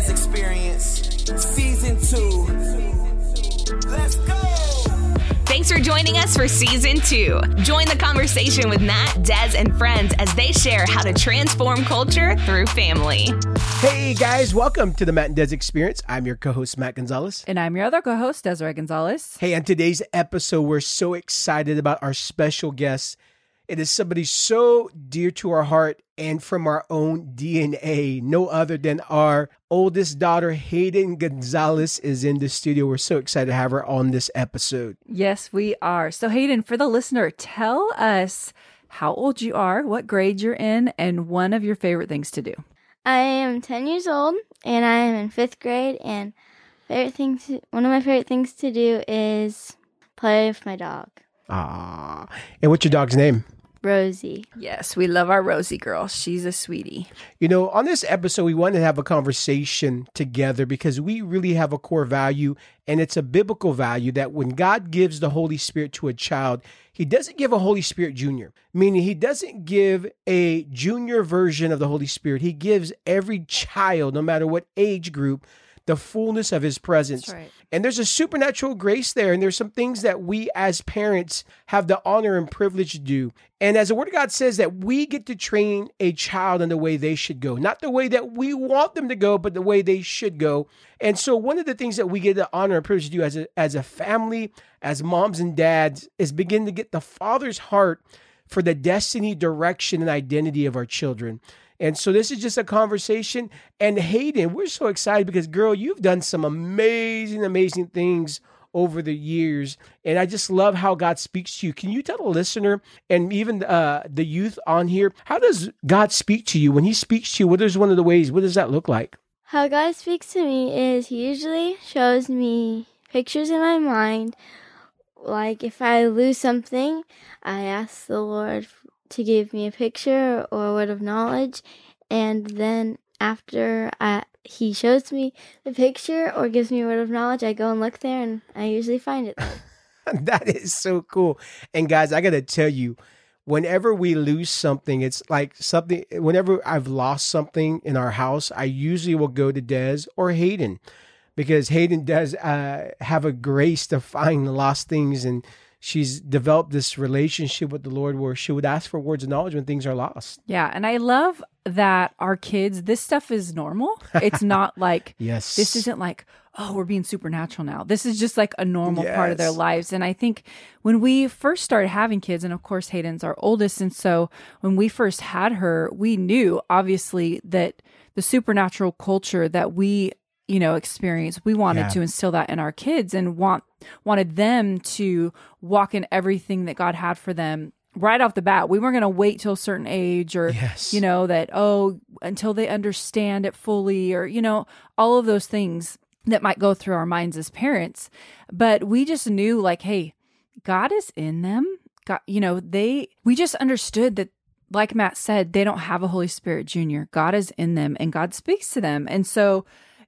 Des Experience, Season 2. Let's go! Thanks for joining us for season two. Join the conversation with Matt, Des, and friends as they share how to transform culture through family. Hey guys, welcome to the Matt and Des Experience. I'm your co-host Matt Gonzalez. And I'm your other co host, Desiree Gonzalez. Hey, on today's episode, we're so excited about our special guest. It is somebody so dear to our heart and from our own DNA. No other than our oldest daughter, Hayden Gonzalez, is in the studio. We're so excited to have her on this episode. Yes, we are. So, Hayden, for the listener, tell us how old you are, what grade you're in, and one of your favorite things to do. I am 10 years old and I am in fifth grade. And favorite thing to, one of my favorite things to do is play with my dog, Ah, and what's your dog's name? Rosie. Yes, we love our Rosie girl. She's a sweetie. You know, on this episode, we wanted to have a conversation together because we really have a core value, and it's a biblical value that when God gives the Holy Spirit to a child, He doesn't give a Holy Spirit junior, meaning He doesn't give a junior version of the Holy Spirit. He gives every child, no matter what age group, the fullness of His presence. That's right. And there's a supernatural grace there. And there's some things that we as parents have the honor and privilege to do. And as the Word of God says, that we get to train a child in the way they should go, not the way that we want them to go, but the way they should go. And so, one of the things that we get the honor and privilege to do as a, as a family, as moms and dads, is begin to get the Father's heart for the destiny, direction, and identity of our children. And so this is just a conversation. And Hayden, we're so excited because, girl, you've done some amazing, amazing things over the years. And I just love how God speaks to you. Can you tell the listener and even uh, the youth on here, how does God speak to you? When He speaks to you, what is one of the ways? What does that look like? How God speaks to me is He usually shows me pictures in my mind. Like if I lose something, I ask the Lord to give me a picture or a word of knowledge. And then after I, He shows me the picture or gives me a word of knowledge, I go and look there and I usually find it that is so cool. And guys, I got to tell you, whenever we lose something, it's like something, whenever I've lost something in our house, I usually will go to Des or Hayden because Hayden does uh, have a grace to find lost things. And she's developed this relationship with the Lord where she would ask for words of knowledge when things are lost. Yeah. And I love that our kids, this stuff is normal. It's not like, Yes. this isn't like, oh, we're being supernatural now. This is just like a normal part of their lives. And I think when we first started having kids, and of course, Hayden's our oldest. And so when we first had her, we knew obviously that the supernatural culture that we you know experience we wanted Yeah. to instill that in our kids and want wanted them to walk in everything that god had for them right off the bat. We weren't going to wait till a certain age or Yes. you know that oh until they understand it fully or you know all of those things that might go through our minds as parents. But we just knew like hey god is in them. God you know they we just understood that like matt said they don't have a holy spirit junior. God is in them and god speaks to them. And so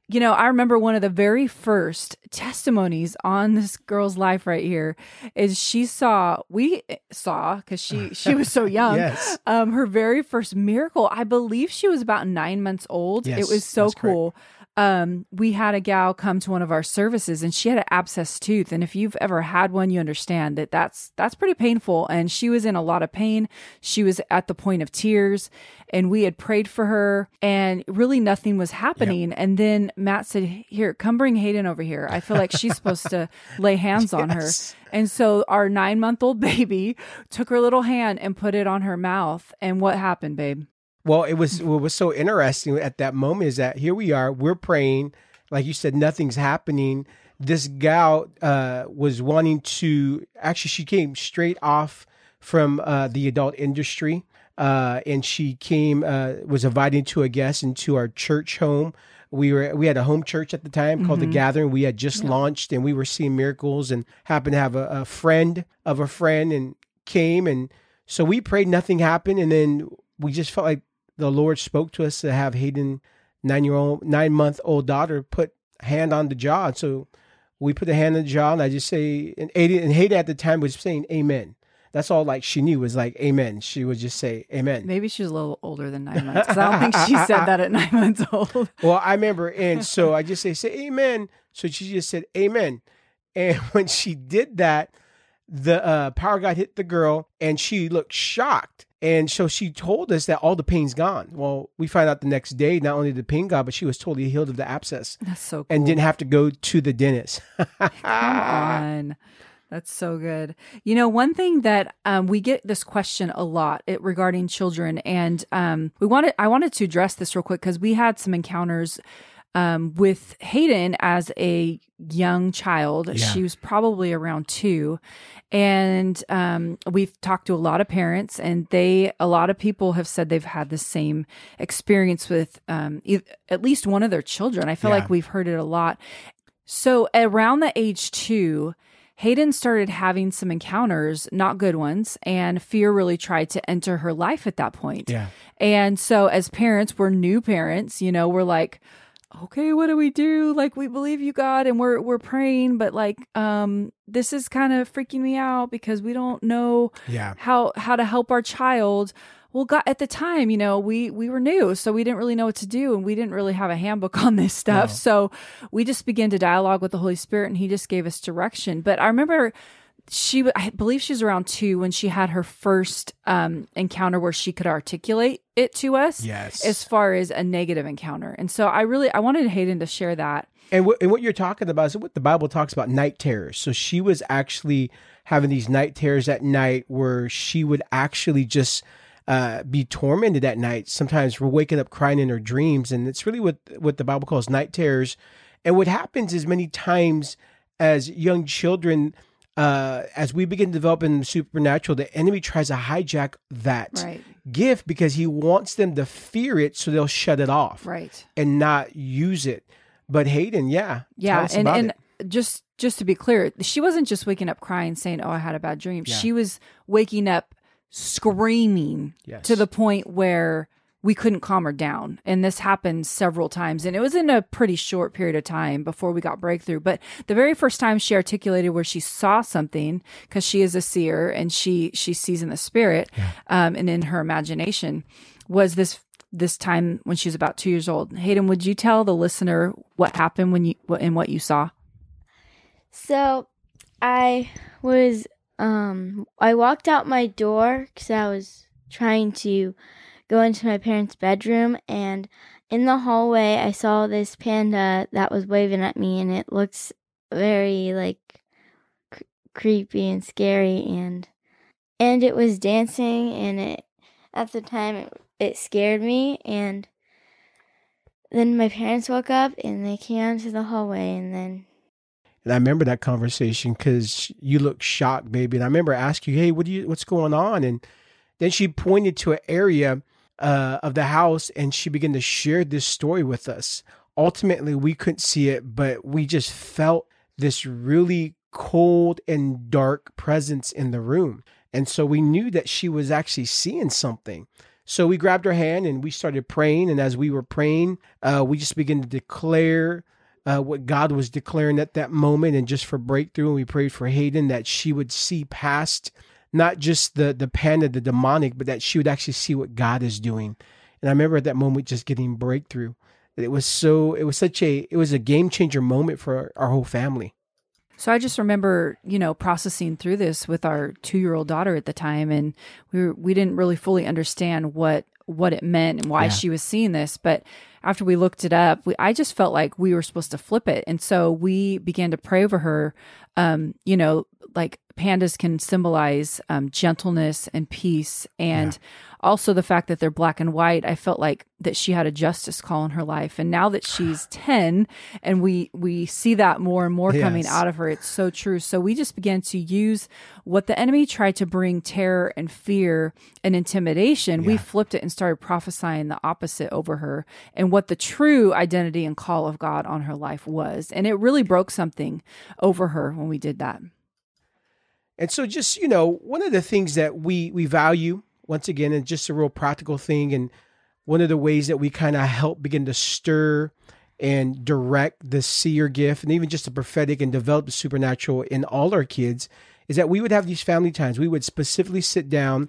you know, I remember one of the very first testimonies on this girl's life right here is she saw we saw because she she was so young. Yes. Um, her very first miracle. I believe she was about nine months old. Yes, it was so cool. correct. Um, we had a gal come to one of our services and she had an abscess tooth. And if you've ever had one, you understand that that's that's pretty painful. And she was in a lot of pain. She was at the point of tears, and we had prayed for her, and really nothing was happening. And then Matt said, "Here, come bring Hayden over here. I feel like she's supposed to lay hands on her." And so our nine month old baby took her little hand and put it on her mouth. And what happened, babe? Well, it was what was so interesting at that moment is that here we are, we're praying, like you said, nothing's happening. This gal uh, was wanting to actually, she came straight off from uh, the adult industry, uh, and she came uh, was invited to a guest into our church home. We were we had a home church at the time called the Gathering. We had just launched, and we were seeing miracles, and happened to have a, a friend of a friend, and came, and so we prayed. Nothing happened, and then we just felt like the Lord spoke to us to have Hayden, nine year old, nine month old daughter, put hand on the jaw. And so we put the hand on the jaw, and I just say, and Hayden, and Hayden at the time was saying, "Amen." That's all like she knew was like amen. She would just say amen. Maybe she was a little older than nine months I don't think she said that at nine months old. Well, I remember, and so I just say, say amen. So she just said amen. And when she did that, the uh, power guide hit the girl and she looked shocked. And so she told us that all the pain's gone. Well, we find out the next day, not only the pain gone, but she was totally healed of the abscess That's so cool. and didn't have to go to the dentist. Come on. That's so good. You know, one thing that um, we get this question a lot it, regarding children, and um, we wanted I wanted to address this real quick because we had some encounters um, with Hayden as a young child. Yeah. She was probably around two, and um, we've talked to a lot of parents, and they a lot of people have said they've had the same experience with um, e- at least one of their children. I feel Yeah. like we've heard it a lot. So around the age two, Hayden started having some encounters, not good ones, and fear really tried to enter her life at that point. yeah. And so as parents, we're new parents, you know, we're like, okay, what do we do? Like we believe you God and we're we're praying, but like um this is kind of freaking me out because we don't know Yeah. how how to help our child. Well, God, at the time, you know, we we were new, so we didn't really know what to do, and we didn't really have a handbook on this stuff. No. So we just began to dialogue with the Holy Spirit, and He just gave us direction. But I remember she, I believe she was around two when she had her first um, encounter where she could articulate it to us, Yes. as far as a negative encounter. And so I really I wanted Hayden to share that. And what, and what you're talking about is what the Bible talks about night terrors. So she was actually having these night terrors at night where she would actually just uh, be tormented at night. Sometimes we're waking up crying in her dreams. And it's really what, what the Bible calls night terrors. And what happens is many times as young children, uh, as we begin to develop in the supernatural, the enemy tries to hijack that Right. gift because he wants them to fear it so they'll shut it off Right. and not use it. But Hayden, yeah, Yeah, and and it. just just to be clear, she wasn't just waking up crying saying, "Oh, I had a bad dream." Yeah. She was waking up screaming Yes. to the point where we couldn't calm her down. And this happened several times and it was in a pretty short period of time before we got breakthrough. But the very first time she articulated where she saw something because she is a seer and she she sees in the spirit um, and in her imagination was this this time when she was about 2 years old. Hayden, would you tell the listener what happened when you what and what you saw? So I was um I walked out my door cuz I was trying to go into my parents' bedroom and in the hallway I saw this panda that was waving at me and it looks very like cr- creepy and scary and and it was dancing and it at the time it, it scared me and then my parents woke up and they came out into the hallway and then And I remember that conversation because you looked shocked, baby. And I remember asking you, "Hey, what do you? What's going on?" And then she pointed to an area uh, of the house, and she began to share this story with us. Ultimately, we couldn't see it, but we just felt this really cold and dark presence in the room, and so we knew that she was actually seeing something. So we grabbed her hand and we started praying. And as we were praying, uh, we just began to declare uh, what God was declaring at that moment, and just for breakthrough. And we prayed for Hayden that she would see past not just the the panda, the demonic, but that she would actually see what God is doing. And I remember at that moment just getting breakthrough. It was so it was such a it was a game changer moment for our, our whole family. So I just remember, you know, processing through this with our two-year-old daughter at the time, and we were, we didn't really fully understand what what it meant and why Yeah. she was seeing this. But after we looked it up, we, I just felt like we were supposed to flip it, and so we began to pray over her. Um, you know, like pandas can symbolize um, gentleness and peace, and also the fact that they're black and white. I felt like that she had a justice call in her life, and now that she's ten, and we we see that more and more coming out of her. It's so true. So we just began to use what the enemy tried to bring terror and fear and intimidation. We flipped it and started prophesying the opposite over her and what the true identity and call of God on her life was. And it really broke something over her when we did that. And so just, you know, one of the things that we we value once again and just a real practical thing and one of the ways that we kind of help begin to stir and direct the seer gift and even just the prophetic and develop the supernatural in all our kids is that we would have these family times. We would specifically sit down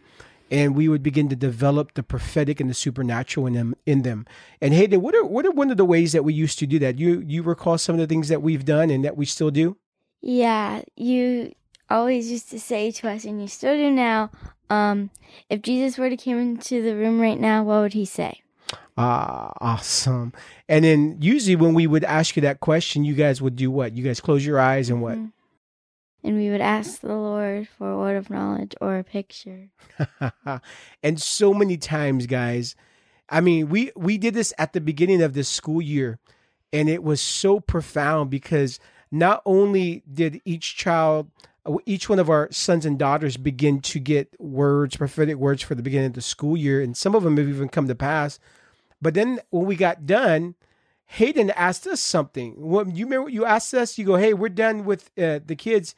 and we would begin to develop the prophetic and the supernatural in them in them. And Hayden, what are what are one of the ways that we used to do that? You you recall some of the things that we've done and that we still do? Yeah, you always used to say to us, and you still do now, um, if Jesus were to come into the room right now, what would he say? Ah, awesome. And then usually when we would ask you that question, you guys would do what? You guys close your eyes and what? Mhm. And we would ask the Lord for a word of knowledge or a picture. and so many times, guys. I mean, we we did this at the beginning of this school year, and it was so profound because not only did each child, each one of our sons and daughters begin to get words, prophetic words for the beginning of the school year, and some of them have even come to pass. But then when we got done, Hayden asked us something. What you remember? You asked us. You go, "Hey, we're done with uh, the kids.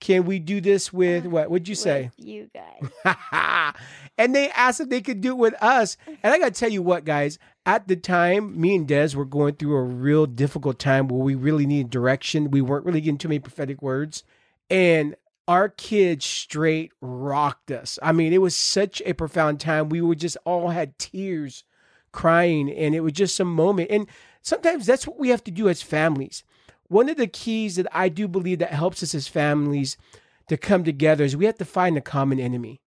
Can we do this with uh, what? What'd you say?" You guys. and they asked if they could do it with us. And I got to tell you what, guys, at the time, me and Des were going through a real difficult time where we really needed direction. We weren't really getting too many prophetic words. And our kids straight rocked us. I mean, it was such a profound time. We were just all had tears crying, and it was just a moment. And sometimes that's what we have to do as families. One of the keys that I do believe that helps us as families to come together is we have to find a common enemy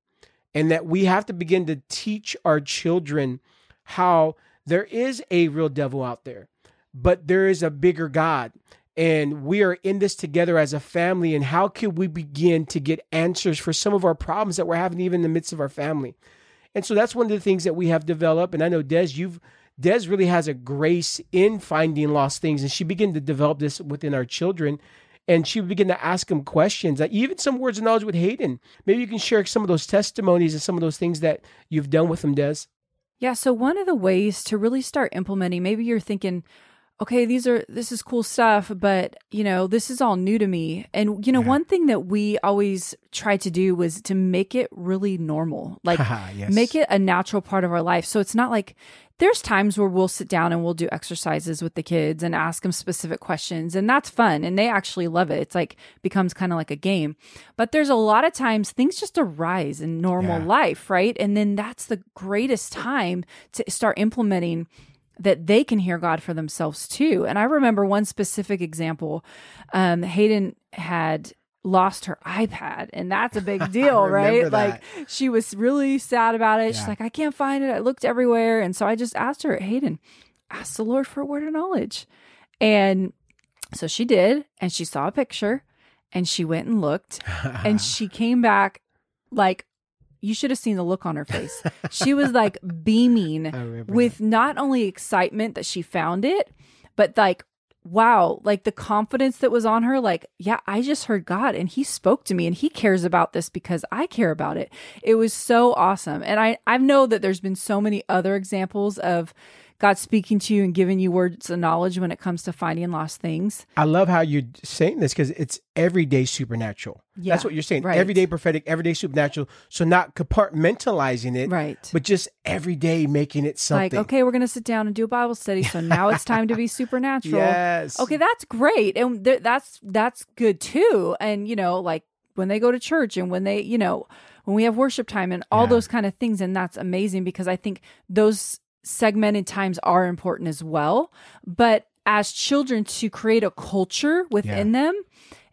and that we have to begin to teach our children how there is a real devil out there, but there is a bigger God. And we are in this together as a family. And how can we begin to get answers for some of our problems that we're having even in the midst of our family? And so that's one of the things that we have developed. And I know Des, you've Des really has a grace in finding lost things, and she began to develop this within our children. And she would begin to ask them questions, even some words of knowledge with Hayden. Maybe you can share some of those testimonies and some of those things that you've done with them, Des. Yeah. So one of the ways to really start implementing, maybe you're thinking, okay, these are this is cool stuff, but you know, this is all new to me. And you know, Yeah. one thing that we always tried to do was to make it really normal. Like yes. make it a natural part of our life. So it's not like there's times where we'll sit down and we'll do exercises with the kids and ask them specific questions and that's fun and they actually love it. It's like becomes kind of like a game. But there's a lot of times things just arise in normal Yeah. life, right? And then that's the greatest time to start implementing that they can hear God for themselves too. And I remember one specific example. Um, Hayden had lost her iPad, and that's a big deal, right? Like she was really sad about it. She's like, I can't find it. I looked everywhere. And so I just asked her, Hayden, ask the Lord for a word of knowledge. And so she did, and she saw a picture and she went and looked and she came back like you should have seen the look on her face. she was like beaming with not only excitement that she found it, but like wow, like the confidence that was on her like, yeah, I just heard God and he spoke to me and he cares about this because I care about it. It was so awesome. And I I know that there's been so many other examples of God speaking to you and giving you words of knowledge when it comes to finding lost things. I love how you're saying this because it's everyday supernatural. Yeah, That's what you're saying. right. Everyday prophetic, everyday supernatural. So not compartmentalizing it, Right. but just every day making it something. Like, okay, we're going to sit down and do a Bible study. So now it's time to be supernatural. Yes. Okay, that's great. And th- that's that's good too. And you know, like when they go to church and when they, you know, when we have worship time and all Yeah. those kind of things and that's amazing because I think those segmented times are important as well. But as children to create a culture within them,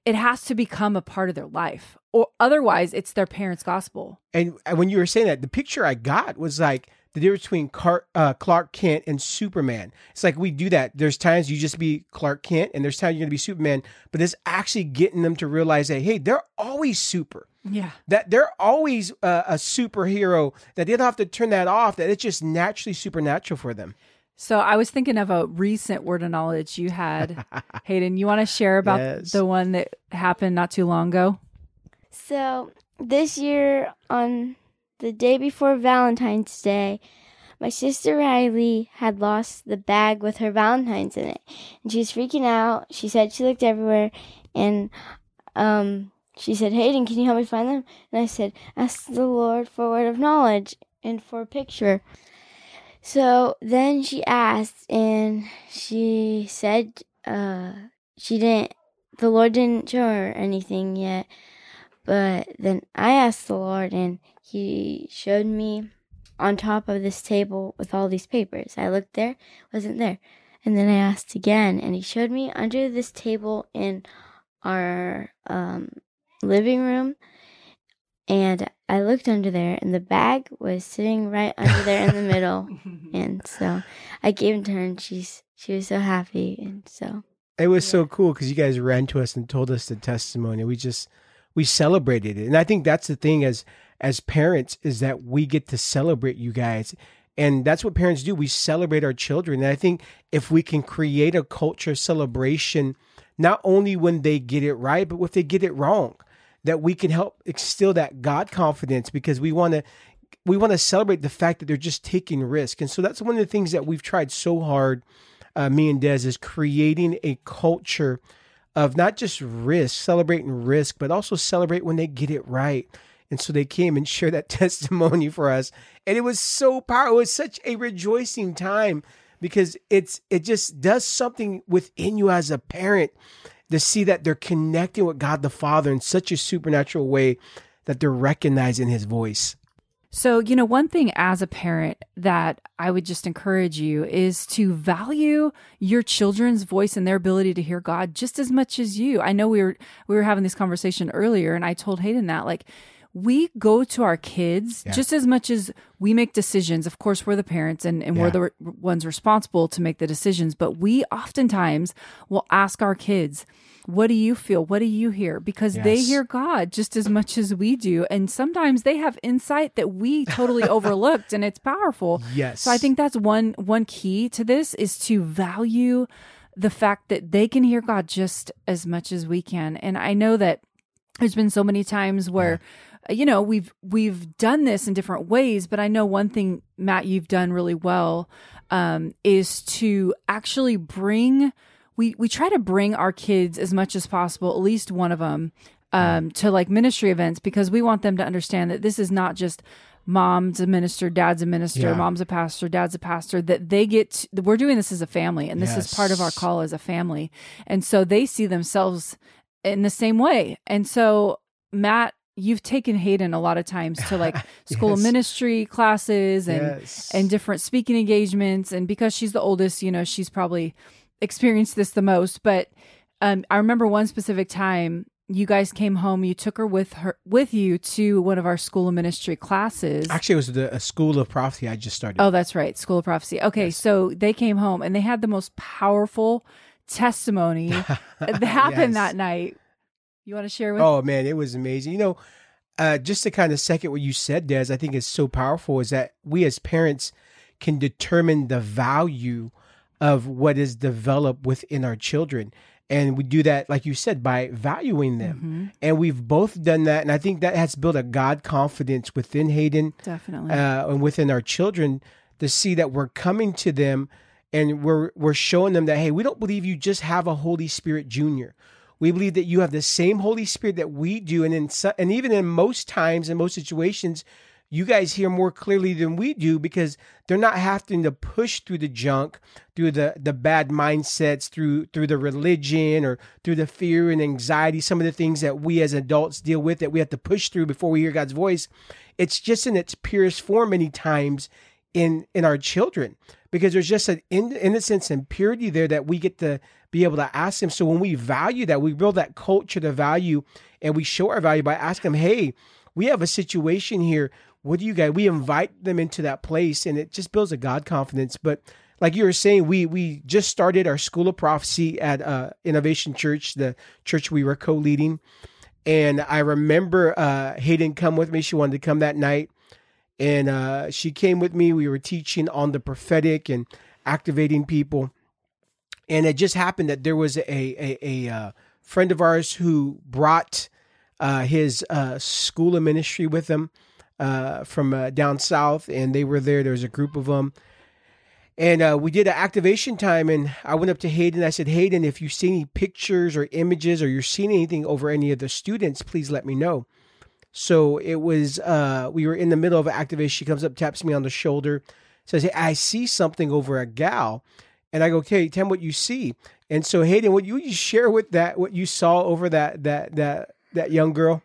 it has to become a part of their life. Or otherwise it's their parents' gospel. And when you were saying that, the picture I got was like the difference between Car- uh, Clark Kent and Superman. It's like we do that. There's times you just be Clark Kent, and there's times you're going to be Superman. But it's actually getting them to realize that hey, they're always super. Yeah. That they're always uh, a superhero. That they don't have to turn that off. That it's just naturally supernatural for them. So I was thinking of a recent word of knowledge you had, Hayden. You want to share about Yes. the one that happened not too long ago? So this year, on the day before Valentine's Day, my sister Riley had lost the bag with her Valentine's in it, and she was freaking out. She said she looked everywhere, and um, she said, "Hayden, can you help me find them?" And I said, "Ask the Lord for a word of knowledge and for a picture." So then she asked, and she said, uh, she didn't. The Lord didn't show her anything yet But then I asked the Lord, and He showed me on top of this table with all these papers. I looked there, wasn't there. And then I asked again, and He showed me under this table in our um, living room. And I looked under there, and the bag was sitting right under there in the middle. And so I gave it to her, and she's she was so happy, and so It was so cool because you guys ran to us and told us the testimony. We just we celebrated it, and I think that's the thing as as parents is that we get to celebrate you guys, and that's what parents do. We celebrate our children, and I think if we can create a culture of celebration, not only when they get it right, but if they get it wrong, that we can help instill that God confidence because we want to we want to celebrate the fact that they're just taking risk, and so that's one of the things that we've tried so hard uh, me and Des is creating a culture of not just risk, celebrating risk, but also celebrate when they get it right. And so they came and shared that testimony for us, and it was so powerful. It was such a rejoicing time because it's it just does something within you as a parent to see that they're connecting with God the Father in such a supernatural way that they're recognizing His voice. So, you know, one thing as a parent that I would just encourage you is to value your children's voice and their ability to hear God just as much as you. I know we were we were having this conversation earlier and I told Hayden that like we go to our kids Yeah. just as much as we make decisions. Of course, we're the parents and, and we're the re- ones responsible to make the decisions, but we oftentimes will ask our kids, what do you feel? What do you hear? Because they hear God just as much as we do. And sometimes they have insight that we totally overlooked and it's powerful. Yes. So I think that's one one key to this is to value the fact that they can hear God just as much as we can. And I know that there's been so many times where uh, you know we've we've done this in different ways but i know one thing matt you've done really well um, is to actually bring we we try to bring our kids as much as possible at least one of them um, to like ministry events because we want them to understand that this is not just mom's a minister dad's a minister Yeah. mom's a pastor dad's a pastor that they get to- we're doing this as a family and this is part of our call as a family and so they see themselves in the same way. And so, Matt, you've taken Hayden a lot of times to like school of Yes. ministry classes and Yes. and different speaking engagements. And because she's the oldest, you know, she's probably experienced this the most. But um, I remember one specific time you guys came home. You took her with her with you to one of our school of ministry classes. Actually, it was the a school of prophecy I just started. Oh, that's right. School of Prophecy. Okay, so they came home and they had the most powerful testimony that happened Yes. that night. You want to share with? Oh man, it was amazing. You know, uh, just to kind of second what you said, Des, I think is so powerful is that we as parents can determine the value of what is developed within our children. And we do that, like you said, by valuing them. Mm-hmm. And we've both done that. And I think that has built a God confidence within Hayden Definitely. uh, and within our children to see that we're coming to them and we're we're showing them that hey, we don't believe you just have a Holy Spirit Junior. We believe that you have the same Holy Spirit that we do, and in and even in most times, and most situations, you guys hear more clearly than we do because they're not having to push through the junk, through the the bad mindsets, through through the religion or through the fear and anxiety. Some of the things that we as adults deal with that we have to push through before we hear God's voice. It's just in its purest form many times in in our children because there's just an in, innocence and purity there that we get to be able to ask them. So when we value that, we build that culture to value, and we show our value by asking them, "Hey, we have a situation here. What do you guys?" We invite them into that place, and it just builds a God confidence. But like you were saying, we we just started our school of prophecy at uh, Innovation Church, the church we were co-leading. And I remember uh, Hayden come with me. She wanted to come that night and uh, she came with me. We were teaching on the prophetic and activating people, and it just happened that there was a a, a uh, friend of ours who brought uh, his uh, school of ministry with him uh, from uh, down south, and they were there. There was a group of them. And we did an activation time, and I went up to Hayden. I said, Hayden, if you see any pictures or images or you're seeing anything over any of the students, please let me know. So it was uh we were in the middle of an activation. She comes up, taps me on the shoulder, says, Hey, I see something over a gal. And I go, Okay, tell me what you see. And so Hayden, would you just share with that what you saw over that that that that young girl?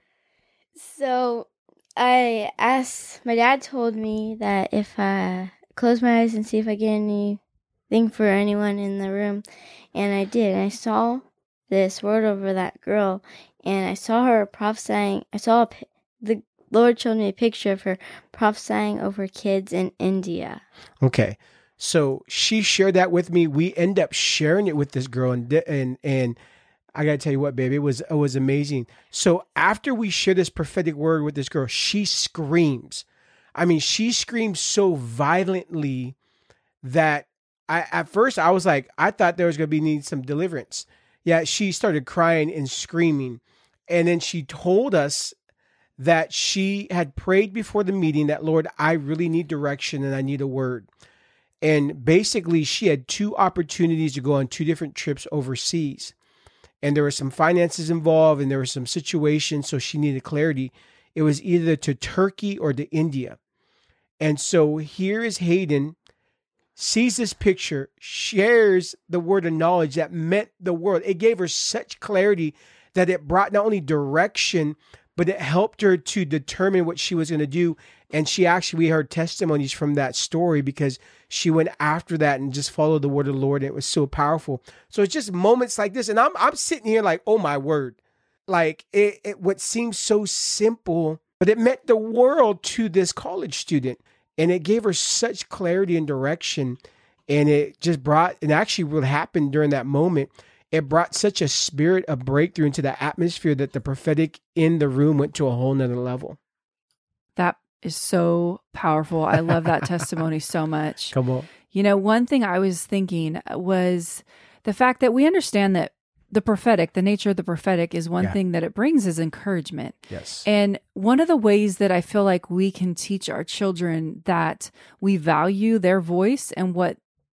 So I asked, my dad told me that if I close my eyes and see if I get anything for anyone in the room, and I did. And I saw this word over that girl, and I saw her prophesying. I saw a, the Lord showed me a picture of her prophesying over kids in India. Okay. So she shared that with me. We end up sharing it with this girl and and and I gotta tell you what, baby, it was it was amazing. So after we share this prophetic word with this girl, she screams. I mean, she screams so violently that I at first I was like, I thought there was gonna be need some deliverance. Yeah, she started crying and screaming. And then she told us that she had prayed before the meeting that Lord, I really need direction and I need a word. And basically, she had two opportunities to go on two different trips overseas. And there were some finances involved and there were some situations. So she needed clarity. It was either to Turkey or to India. And so here is Hayden, sees this picture, shares the word of knowledge that meant the world. It gave her such clarity that it brought not only direction, but it helped her to determine what she was going to do. And she actually, we heard testimonies from that story because she went after that and just followed the word of the Lord. And it was so powerful. So it's just moments like this. And I'm, I'm sitting here like, oh my word. Like it, it what seems so simple, but it meant the world to this college student. And it gave her such clarity and direction. And it just brought, and actually what happened during that moment, it brought such a spirit of breakthrough into the atmosphere that the prophetic in the room went to a whole nother level. That is so powerful. I love that testimony so much. Come on. You know, one thing I was thinking was the fact that we understand that the prophetic, the nature of the prophetic is one Yeah. thing that it brings is encouragement. Yes. And one of the ways that I feel like we can teach our children that we value their voice and what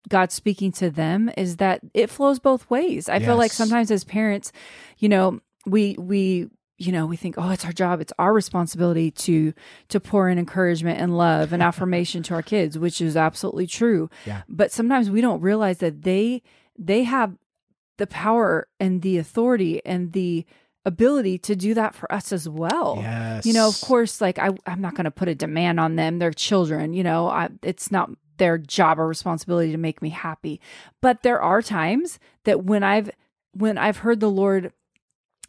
God's speaking to them is that it flows both ways. I feel like sometimes as parents, you know, we we you know, we think, "Oh, it's our job, it's our responsibility to to pour in encouragement and love and affirmation to our kids," which is absolutely true. Yeah. But sometimes we don't realize that they they have the power and the authority and the ability to do that for us as well yes. you know of course like I, i'm not going to put a demand on them they're children you know I, it's not their job or responsibility to make me happy. But there are times that when i've when i've heard the lord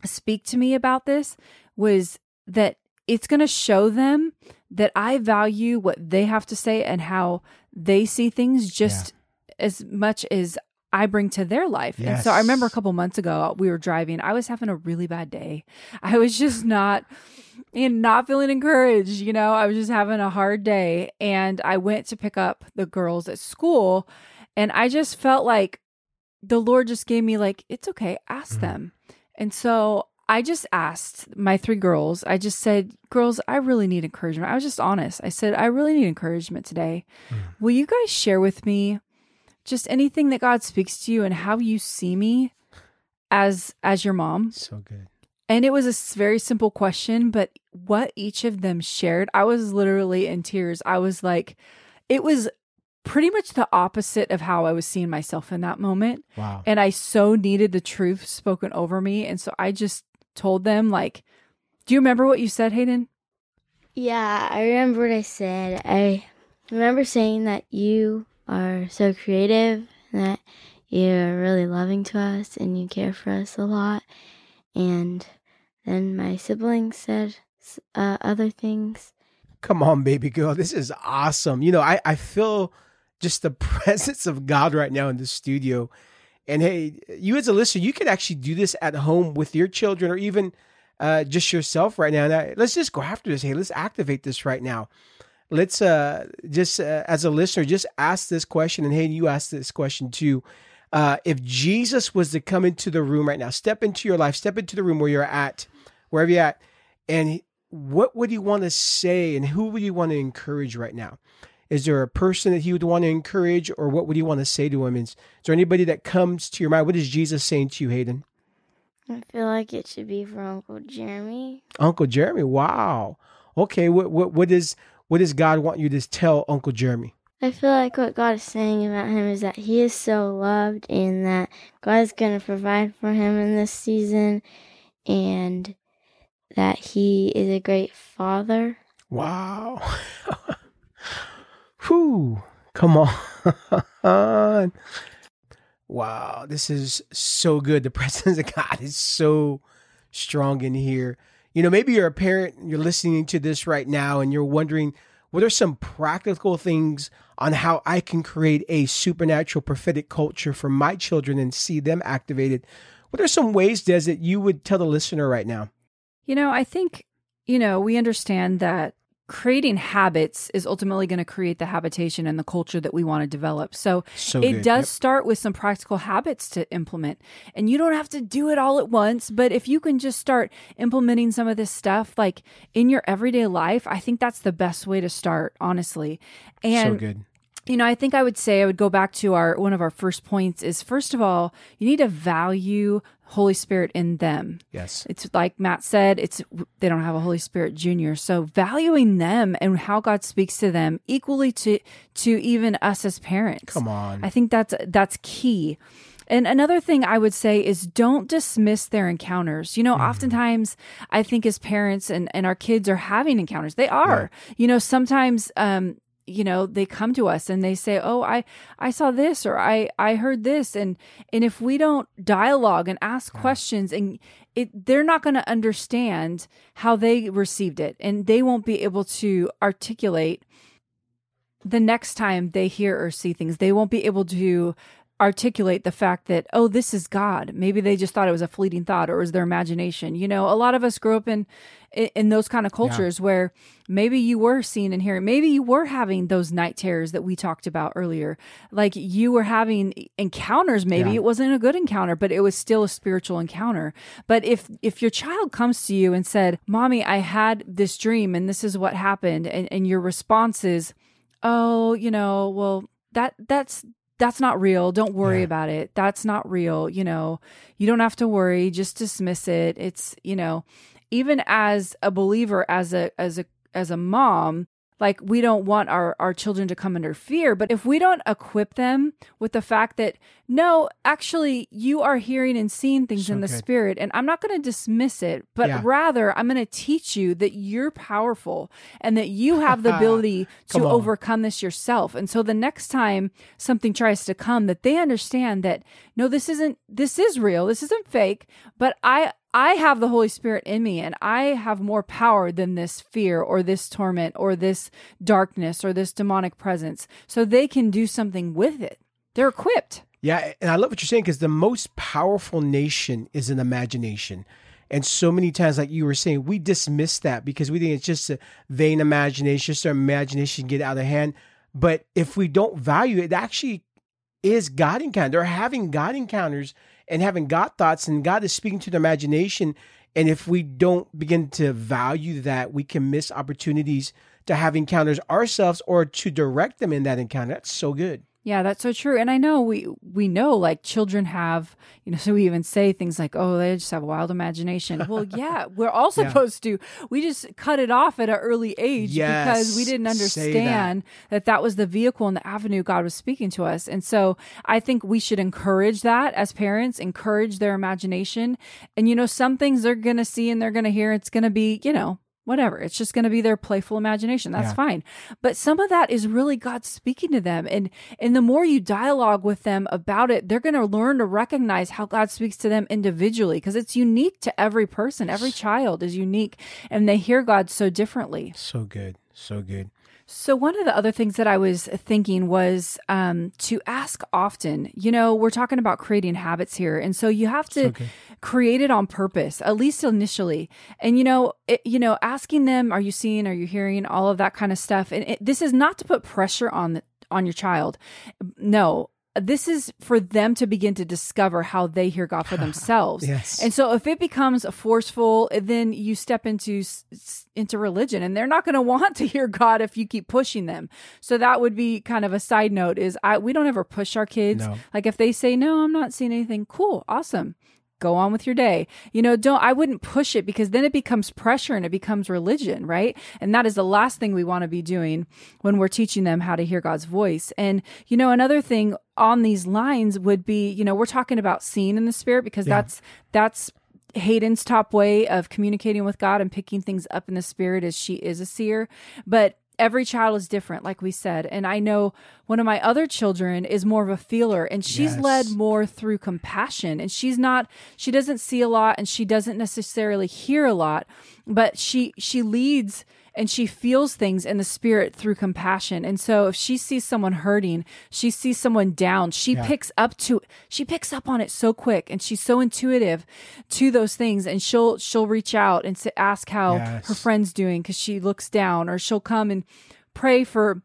speak to me about this was that it's going to show them that i value what they have to say and how they see things just as much as I bring to their life. And so I remember a couple months ago we were driving. I was having a really bad day. I was just not and not feeling encouraged, you know. I was just having a hard day and I went to pick up the girls at school and I just felt like the Lord just gave me like it's okay, ask Mhm. them. And so I just asked my three girls. I just said, "Girls, I really need encouragement." I was just honest. I said, "I really need encouragement today. Mm. Will you guys share with me just anything that God speaks to you and how you see me as as your mom?" So good. And it was a very simple question, but what each of them shared, I was literally in tears. I was like, it was pretty much the opposite of how I was seeing myself in that moment. Wow. And I so needed the truth spoken over me. And so I just told them, like, do you remember what you said, Hayden? Yeah, I remember what I said. I remember saying that you are so creative, that you're really loving to us, and you care for us a lot. And then my siblings said uh, other things. Come on, baby girl. This is awesome. You know, I, I feel just the presence of God right now in the studio. And hey, you as a listener, you could actually do this at home with your children or even uh, just yourself right now. I, let's just go after this. Hey, let's activate this right now. Let's uh, just, uh, as a listener, just ask this question. And hey, you ask this question too. Uh, if Jesus was to come into the room right now, step into your life, step into the room where you're at, wherever you're at, and what would you want to say and who would you want to encourage right now? Is there a person that he would want to encourage or what would you want to say to him? Is, is there anybody that comes to your mind? What is Jesus saying to you, Hayden? I feel like it should be for Uncle Jeremy. Uncle Jeremy. Wow. Okay. What, what, what is, what does God want you to tell Uncle Jeremy? I feel like what God is saying about him is that he is so loved and that God is going to provide for him in this season and that He is a great Father. Wow. Whew. Come on. Wow. This is so good. The presence of God is so strong in here. You know, maybe you're a parent, you're listening to this right now, and you're wondering, what are some practical things on how I can create a supernatural prophetic culture for my children and see them activated? What are some ways, Des, that you would tell the listener right now? You know, I think, you know, we understand that creating habits is ultimately going to create the habitation and the culture that we want to develop. So, So it good. does Yep. start with some practical habits to implement. And you don't have to do it all at once, but if you can just start implementing some of this stuff like in your everyday life, I think that's the best way to start, honestly. And so good. you know, I think I would say I would go back to our one of our first points is first of all, you need to value Holy Spirit in them. Yes. It's like Matt said, it's they don't have a Holy Spirit junior. So valuing them and how God speaks to them equally to to even us as parents. Come on. I think that's that's key. And another thing I would say is don't dismiss their encounters. You know, oftentimes I think as parents and, and our kids are having encounters. They are. You know, sometimes um, you know, they come to us and they say, "Oh, I I saw this or I I heard this." And and if we don't dialogue and ask questions and it they're not going to understand how they received it and they won't be able to articulate the next time they hear or see things, they won't be able to articulate the fact that, oh, this is God. Maybe they just thought it was a fleeting thought or it was their imagination. You know, a lot of us grew up in in, those kind of cultures where maybe you were seeing and hearing, maybe you were having those night terrors that we talked about earlier. Like you were having encounters, maybe Yeah. it wasn't a good encounter, but it was still a spiritual encounter. But if if your child comes to you and said, Mommy, I had this dream and this is what happened, and, and your response is, oh, you know, well, that that's that's not real. Don't worry Yeah. about it. That's not real. You know, you don't have to worry. Just dismiss it. It's, you know, even as a believer, as a as a as a mom, like we don't want our our children to come under fear, but if we don't equip them with the fact that no, actually you are hearing and seeing things So in the good. spirit and I'm not going to dismiss it, but Yeah. rather I'm going to teach you that you're powerful and that you have the ability to on. overcome this yourself. And so the next time something tries to come that they understand that no this isn't this is real. This isn't fake, but I I have the Holy Spirit in me and I have more power than this fear or this torment or this darkness or this demonic presence. So they can do something with it. They're equipped. Yeah, and I love what you're saying because the most powerful nation is an imagination. And so many times, like you were saying, we dismiss that because we think it's just a vain imagination, just our imagination get out of hand. But if we don't value it, it actually is God encounter. They're having God encounters and having God thoughts, and God is speaking to their imagination. And if we don't begin to value that, we can miss opportunities to have encounters ourselves or to direct them in that encounter. That's so good. Yeah, that's so true. And I know we we know like children have, you know, so we even say things like, "Oh, they just have a wild imagination." Well, yeah, we're all Yeah. supposed to. We just cut it off at an early age because we didn't say that. understand that. that was the vehicle and the avenue God was speaking to us. And so I think we should encourage that as parents, encourage their imagination. And you know, some things they're going to see and they're going to hear, it's going to be, you know, whatever. It's just going to be their playful imagination. That's Yeah. fine. But some of that is really God speaking to them. And and the more you dialogue with them about it, they're going to learn to recognize how God speaks to them individually because it's unique to every person. Every child is unique and they hear God so differently. So good. So good. So, one of the other things that I was thinking was um, to ask often. You know, we're talking about creating habits here. And so you have to Okay. create it on purpose, at least initially. And, you know, it, you know, asking them, are you seeing, are you hearing, all of that kind of stuff. And it, this is not to put pressure on the, on your child. No, this is for them to begin to discover how they hear God for themselves. Yes. And so if it becomes forceful, then you step into into religion and they're not going to want to hear God if you keep pushing them. So that would be kind of a side note is I we don't ever push our kids. No. Like if they say no, I'm not seeing anything. Cool. Awesome. Go on with your day. You know, don't I wouldn't push it because then it becomes pressure and it becomes religion, right? And that is the last thing we want to be doing when we're teaching them how to hear God's voice. And you know, another thing on these lines would be, you know, we're talking about seeing in the spirit because Yeah. that's that's Hayden's top way of communicating with God and picking things up in the spirit is she is a seer, but every child is different, like we said. And I know one of my other children is more of a feeler and she's Yes. led more through compassion. And she's not, she doesn't see a lot and she doesn't necessarily hear a lot, but she, she leads and she feels things in the spirit through compassion. And so if she sees someone hurting, she sees someone down, she picks up to she picks up on it so quick and she's so intuitive to those things and she'll she'll reach out and ask how Yes. her friend's doing cuz she looks down or she'll come and pray for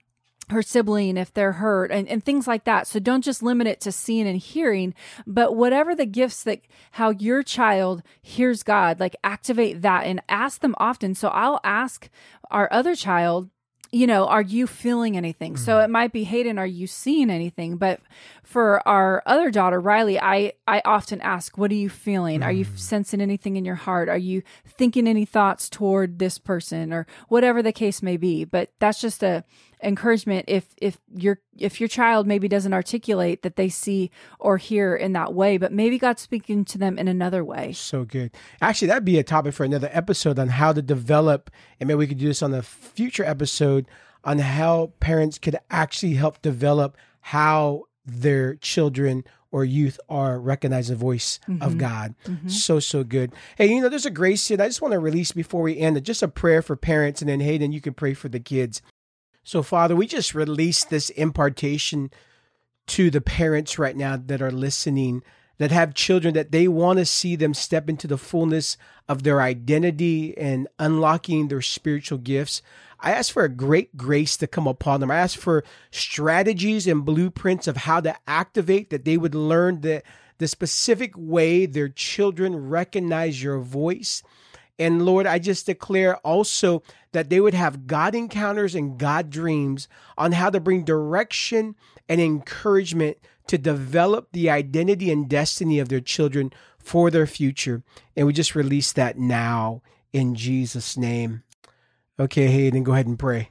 her sibling if they're hurt and, and things like that. So don't just limit it to seeing and hearing, but whatever the gifts that how your child hears God, like activate that and ask them often. So I'll ask our other child, you know, are you feeling anything? So mm-hmm. it might be Hayden, are you seeing anything? But for our other daughter, Riley, I I often ask, what are you feeling? Are you mm. sensing anything in your heart? Are you thinking any thoughts toward this person or whatever the case may be? But that's just a encouragement if if your if your child maybe doesn't articulate that they see or hear in that way, but maybe God's speaking to them in another way. So good. Actually, that'd be a topic for another episode on how to develop, and maybe we could do this on a future episode on how parents could actually help develop how their children or youth are recognizing the voice of mm-hmm. God. Mm-hmm. So, so good. Hey, you know, there's a grace here. that I just want to release before we end just a prayer for parents, and then Hayden, you can pray for the kids. So, Father, we just release this impartation to the parents right now that are listening that have children that they want to see them step into the fullness of their identity and unlocking their spiritual gifts. I ask for a great grace to come upon them. I ask for strategies and blueprints of how to activate that they would learn the the specific way their children recognize your voice. And Lord, I just declare also that they would have God encounters and God dreams on how to bring direction and encouragement to develop the identity and destiny of their children for their future. And we just release that now in Jesus' name. Okay, Hayden, go ahead and pray.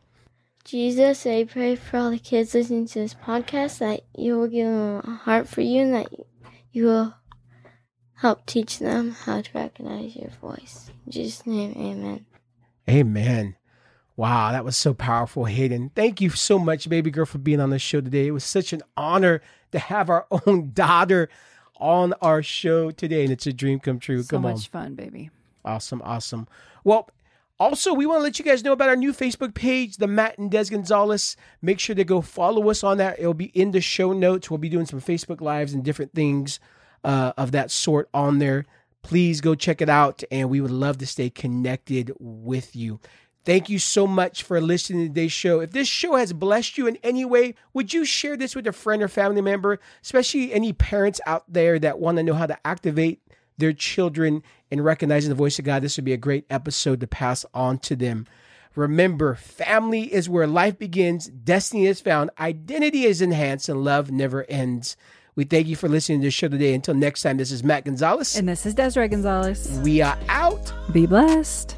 Jesus, I pray for all the kids listening to this podcast that you will give them a heart for you and that you will help teach them how to recognize your voice. In Jesus' name, amen. Amen. Wow, that was so powerful, Hayden. Thank you so much, baby girl, for being on the show today. It was such an honor to have our own daughter on our show today, and it's a dream come true. So Come on. much fun, baby. Awesome, awesome. Well, also, we want to let you guys know about our new Facebook page, the Matt and Des Gonzalez. Make sure to go follow us on that. It'll be in the show notes. We'll be doing some Facebook Lives and different things uh, of that sort on there. Please go check it out, and we would love to stay connected with you. Thank you so much for listening to today's show. If this show has blessed you in any way, would you share this with a friend or family member, especially any parents out there that want to know how to activate their children in recognizing the voice of God? This would be a great episode to pass on to them. Remember, family is where life begins, destiny is found, identity is enhanced, and love never ends. We thank you for listening to the show today. Until next time, this is Matt Gonzalez. And this is Desiree Gonzalez. we are out. Be blessed.